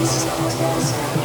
Música